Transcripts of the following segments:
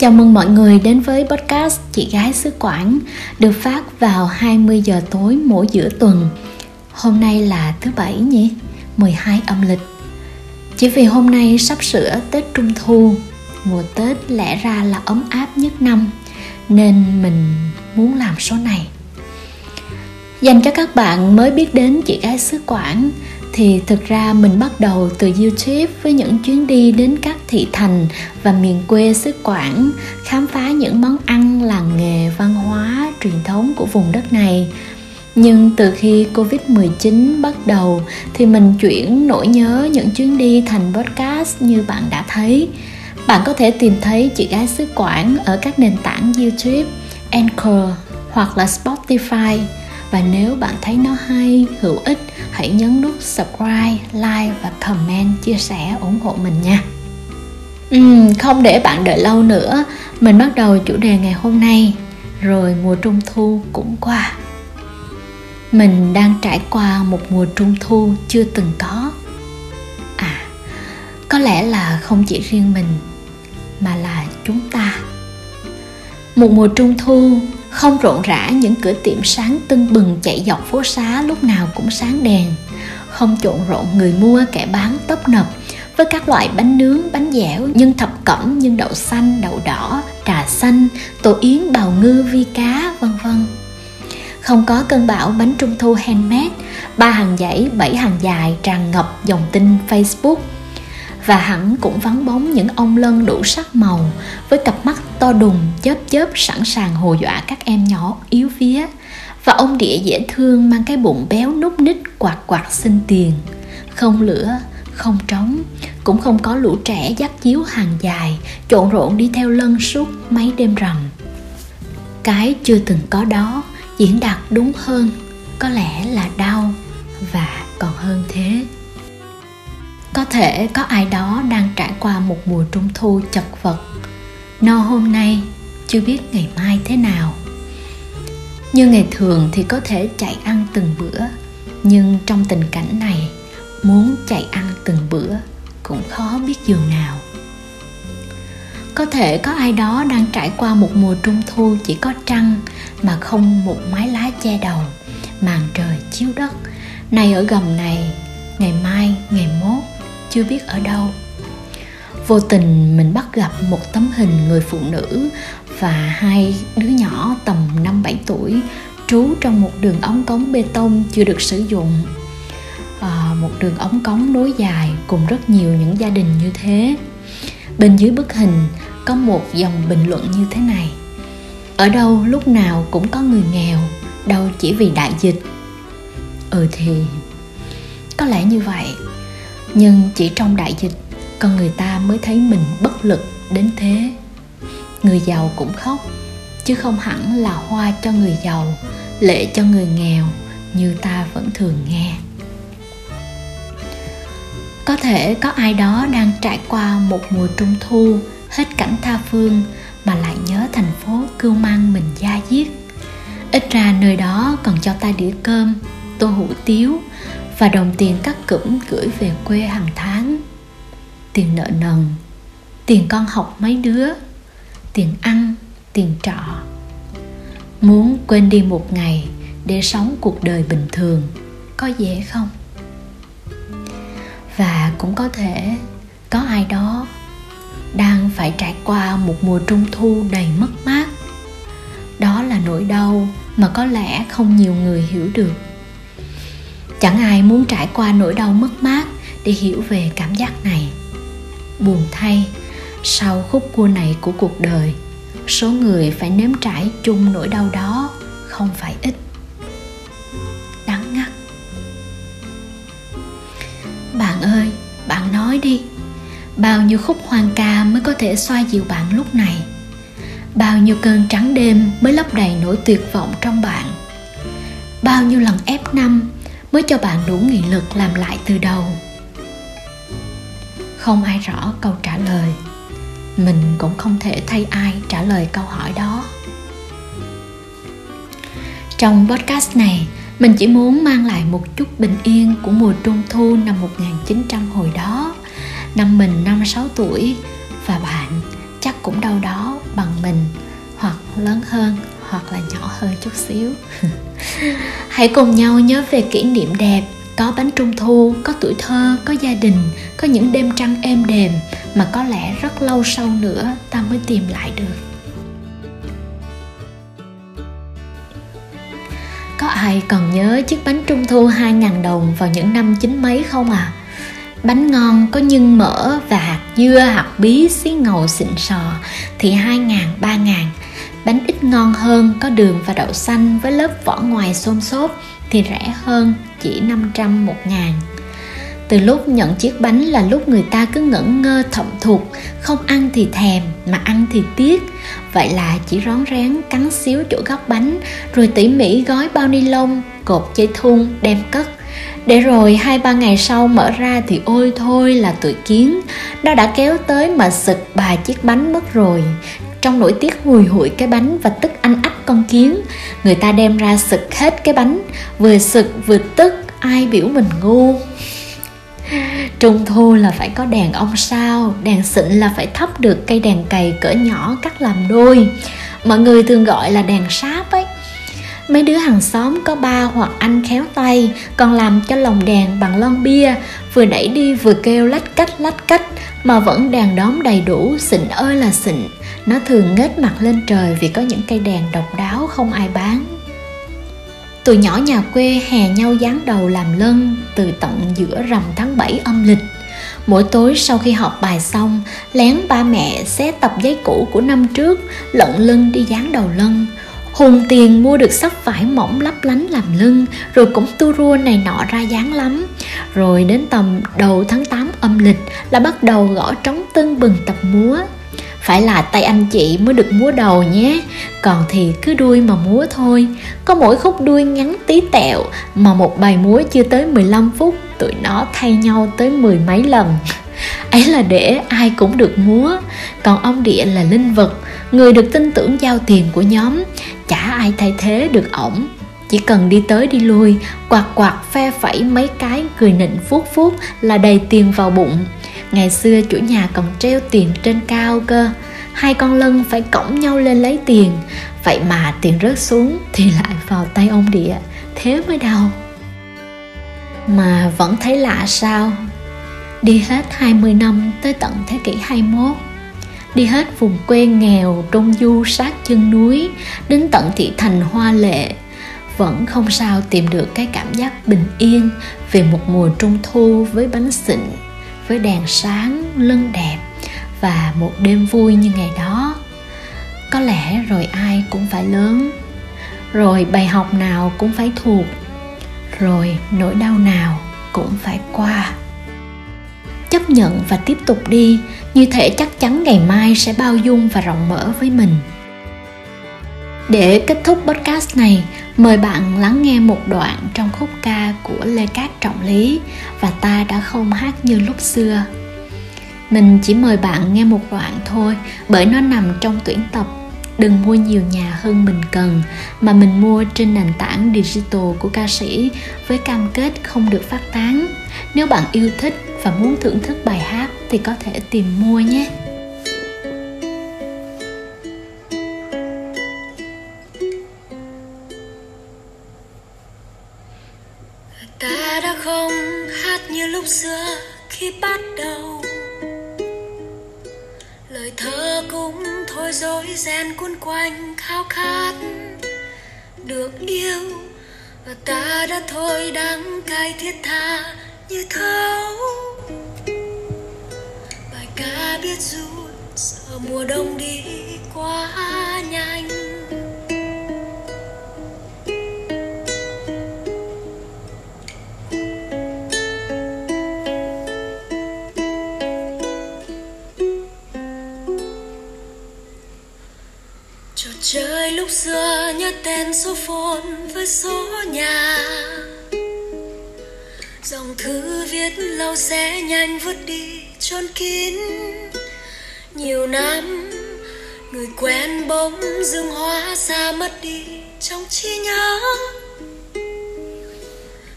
Chào mừng mọi người đến với podcast Chị gái xứ Quảng được phát vào 20 giờ tối mỗi giữa tuần. Hôm nay là thứ bảy nhỉ? 12 âm lịch. Chỉ vì hôm nay sắp sửa Tết Trung thu, mùa Tết lẽ ra là ấm áp nhất năm nên mình muốn làm số này. Dành cho các bạn mới biết đến chị gái xứ Quảng thì thực ra mình bắt đầu từ YouTube với những chuyến đi đến các thị thành và miền quê xứ Quảng, khám phá những món ăn, làng nghề, văn hóa, truyền thống của vùng đất này. Nhưng từ khi Covid-19 bắt đầu thì mình chuyển nỗi nhớ những chuyến đi thành podcast như bạn đã thấy. Bạn có thể tìm thấy chị gái xứ Quảng ở các nền tảng YouTube, Anchor hoặc là Spotify và nếu bạn thấy nó hay hữu ích hãy nhấn nút subscribe like và comment chia sẻ ủng hộ mình nha. Uhm, không để bạn đợi lâu nữa mình bắt đầu chủ đề ngày hôm nay. Rồi mùa trung thu cũng qua. Mình đang trải qua một mùa trung thu chưa từng có. À có lẽ là không chỉ riêng mình mà là chúng ta. Một mùa trung thu không rộn rã những cửa tiệm sáng tưng bừng chạy dọc phố xá lúc nào cũng sáng đèn. Không trộn rộn người mua kẻ bán tấp nập. Với các loại bánh nướng, bánh dẻo, nhân thập cẩm, nhân đậu xanh, đậu đỏ, trà xanh, tổ yến, bào ngư, vi cá, vân vân. Không có cơn bão bánh trung thu handmade, ba hàng dãy, bảy hàng dài tràn ngập dòng tin Facebook – và hẳn cũng vắng bóng những ông lân đủ sắc màu, với cặp mắt to đùng, chớp chớp sẵn sàng hồ dọa các em nhỏ yếu vía. Và ông địa dễ thương mang cái bụng béo nút nít quạt quạt xin tiền. Không lửa, không trống, cũng không có lũ trẻ dắt chiếu hàng dài, trộn rộn đi theo lân suốt mấy đêm rằm. Cái chưa từng có đó diễn đạt đúng hơn, có lẽ là đau và còn hơn thế có thể có ai đó đang trải qua một mùa trung thu chật vật. No, hôm nay chưa biết ngày mai thế nào. Như ngày thường thì có thể chạy ăn từng bữa, nhưng trong tình cảnh này, muốn chạy ăn từng bữa cũng khó biết giường nào. Có thể có ai đó đang trải qua một mùa trung thu chỉ có trăng mà không một mái lá che đầu, màn trời chiếu đất. Này ở gầm này, ngày mai, ngày mốt chưa biết ở đâu. Vô tình mình bắt gặp một tấm hình người phụ nữ và hai đứa nhỏ tầm 5-7 tuổi trú trong một đường ống cống bê tông chưa được sử dụng. À, một đường ống cống nối dài cùng rất nhiều những gia đình như thế. Bên dưới bức hình có một dòng bình luận như thế này. Ở đâu lúc nào cũng có người nghèo đâu chỉ vì đại dịch. Ừ thì có lẽ như vậy nhưng chỉ trong đại dịch, con người ta mới thấy mình bất lực đến thế. Người giàu cũng khóc, chứ không hẳn là hoa cho người giàu, lệ cho người nghèo như ta vẫn thường nghe. Có thể có ai đó đang trải qua một mùa trung thu hết cảnh tha phương mà lại nhớ thành phố cưu mang mình da diết. Ít ra nơi đó còn cho ta đĩa cơm, tô hủ tiếu và đồng tiền cắt cụm gửi về quê hàng tháng. Tiền nợ nần, tiền con học mấy đứa, tiền ăn, tiền trọ. Muốn quên đi một ngày để sống cuộc đời bình thường, có dễ không? Và cũng có thể có ai đó đang phải trải qua một mùa trung thu đầy mất mát. Đó là nỗi đau mà có lẽ không nhiều người hiểu được chẳng ai muốn trải qua nỗi đau mất mát để hiểu về cảm giác này. Buồn thay, sau khúc cua này của cuộc đời, số người phải nếm trải chung nỗi đau đó không phải ít. Đắng ngắt. Bạn ơi, bạn nói đi, bao nhiêu khúc hoang ca mới có thể xoa dịu bạn lúc này? Bao nhiêu cơn trắng đêm mới lấp đầy nỗi tuyệt vọng trong bạn? Bao nhiêu lần ép năm mới cho bạn đủ nghị lực làm lại từ đầu. Không ai rõ câu trả lời. Mình cũng không thể thay ai trả lời câu hỏi đó. Trong podcast này, mình chỉ muốn mang lại một chút bình yên của mùa trung thu năm 1900 hồi đó. Năm mình năm sáu tuổi, Và bạn chắc cũng đâu đó bằng mình, hoặc lớn hơn, hoặc là nhỏ hơn chút xíu. hãy cùng nhau nhớ về kỷ niệm đẹp có bánh trung thu có tuổi thơ có gia đình có những đêm trăng êm đềm mà có lẽ rất lâu sau nữa ta mới tìm lại được có ai còn nhớ chiếc bánh trung thu 2.000 đồng vào những năm chín mấy không à? Bánh ngon có nhân mỡ và hạt dưa, hạt bí, xí ngầu xịn sò thì 2.000, 3.000 Bánh ít ngon hơn, có đường và đậu xanh với lớp vỏ ngoài xôm xốp thì rẻ hơn, chỉ 500 một ngàn. Từ lúc nhận chiếc bánh là lúc người ta cứ ngẩn ngơ thậm thục không ăn thì thèm, mà ăn thì tiếc. Vậy là chỉ rón rén cắn xíu chỗ góc bánh, rồi tỉ mỉ gói bao ni lông, cột dây thun, đem cất. Để rồi hai ba ngày sau mở ra thì ôi thôi là tuổi kiến, nó đã kéo tới mà sực bà chiếc bánh mất rồi trong nỗi tiếc hùi hụi cái bánh và tức anh ách con kiến. Người ta đem ra sực hết cái bánh, vừa sực vừa tức, ai biểu mình ngu? Trung thu là phải có đèn ông sao, đèn xịn là phải thắp được cây đèn cày cỡ nhỏ cắt làm đôi. Mọi người thường gọi là đèn sáp ấy. Mấy đứa hàng xóm có ba hoặc anh khéo tay, còn làm cho lồng đèn bằng lon bia, vừa đẩy đi vừa kêu lách cách lách cách, mà vẫn đèn đóm đầy đủ, xịn ơi là xịn nó thường ngết mặt lên trời vì có những cây đèn độc đáo không ai bán Tụi nhỏ nhà quê hè nhau dán đầu làm lân từ tận giữa rằm tháng 7 âm lịch. Mỗi tối sau khi học bài xong, lén ba mẹ xé tập giấy cũ của năm trước, lận lưng đi dán đầu lân. Hùng tiền mua được sắp vải mỏng lấp lánh làm lưng, rồi cũng tu rua này nọ ra dán lắm. Rồi đến tầm đầu tháng 8 âm lịch là bắt đầu gõ trống tưng bừng tập múa phải là tay anh chị mới được múa đầu nhé. Còn thì cứ đuôi mà múa thôi. Có mỗi khúc đuôi ngắn tí tẹo mà một bài múa chưa tới 15 phút, tụi nó thay nhau tới mười mấy lần. Ấy là để ai cũng được múa. Còn ông địa là linh vật, người được tin tưởng giao tiền của nhóm. Chả ai thay thế được ổng. Chỉ cần đi tới đi lui, quạt quạt phe phẩy mấy cái, cười nịnh phút phút là đầy tiền vào bụng ngày xưa chủ nhà còn treo tiền trên cao cơ. Hai con lân phải cõng nhau lên lấy tiền. Vậy mà tiền rớt xuống thì lại vào tay ông địa. Thế mới đau. Mà vẫn thấy lạ sao? Đi hết 20 năm tới tận thế kỷ 21 đi hết vùng quê nghèo trung du, sát chân núi, đến tận thị thành hoa lệ. Vẫn không sao tìm được cái cảm giác bình yên về một mùa trung thu với bánh xịn với đèn sáng lưng đẹp và một đêm vui như ngày đó. Có lẽ rồi ai cũng phải lớn, rồi bài học nào cũng phải thuộc, rồi nỗi đau nào cũng phải qua. Chấp nhận và tiếp tục đi, như thể chắc chắn ngày mai sẽ bao dung và rộng mở với mình để kết thúc podcast này, mời bạn lắng nghe một đoạn trong khúc ca của lê cát trọng lý và ta đã không hát như lúc xưa. Mình chỉ mời bạn nghe một đoạn thôi, bởi nó nằm trong tuyển tập. Đừng mua nhiều nhà hơn mình cần, mà mình mua trên nền tảng digital của ca sĩ với cam kết không được phát tán. Nếu bạn yêu thích và muốn thưởng thức bài hát thì có thể tìm mua nhé. Ta đã không hát như lúc xưa khi bắt đầu. Lời thơ cũng thôi dối ren cuốn quanh khao khát được yêu. Và ta đã thôi đắng cay thiết tha như thấu. Bài ca biết rút sợ mùa đông đi quá nhanh. Trời lúc xưa nhớ tên số phone với số nhà. Dòng thư viết lâu sẽ nhanh vứt đi trôn kín. Nhiều năm, người quen bỗng dưng hóa xa mất đi trong trí nhớ.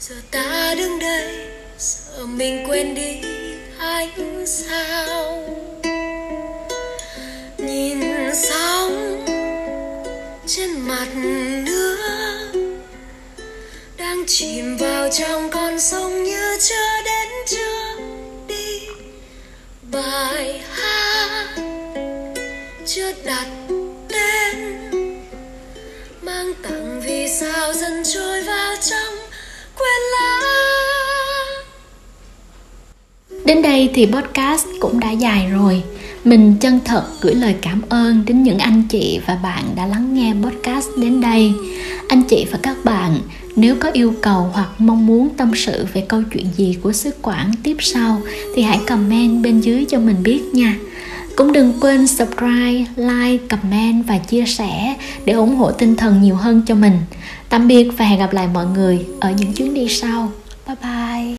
Giờ ta đứng đây, sợ mình quên đi anh sao mặt nước đang chìm vào trong con sông như chưa đến chưa đi bài hát chưa đặt tên, mang tặng vì sao dần trôi vào trong quên lãng. Đến đây thì podcast cũng đã dài rồi. Mình chân thật gửi lời cảm ơn đến những anh chị và bạn đã lắng nghe podcast đến đây. Anh chị và các bạn, nếu có yêu cầu hoặc mong muốn tâm sự về câu chuyện gì của sứ quản tiếp sau thì hãy comment bên dưới cho mình biết nha. Cũng đừng quên subscribe, like, comment và chia sẻ để ủng hộ tinh thần nhiều hơn cho mình. Tạm biệt và hẹn gặp lại mọi người ở những chuyến đi sau. Bye bye.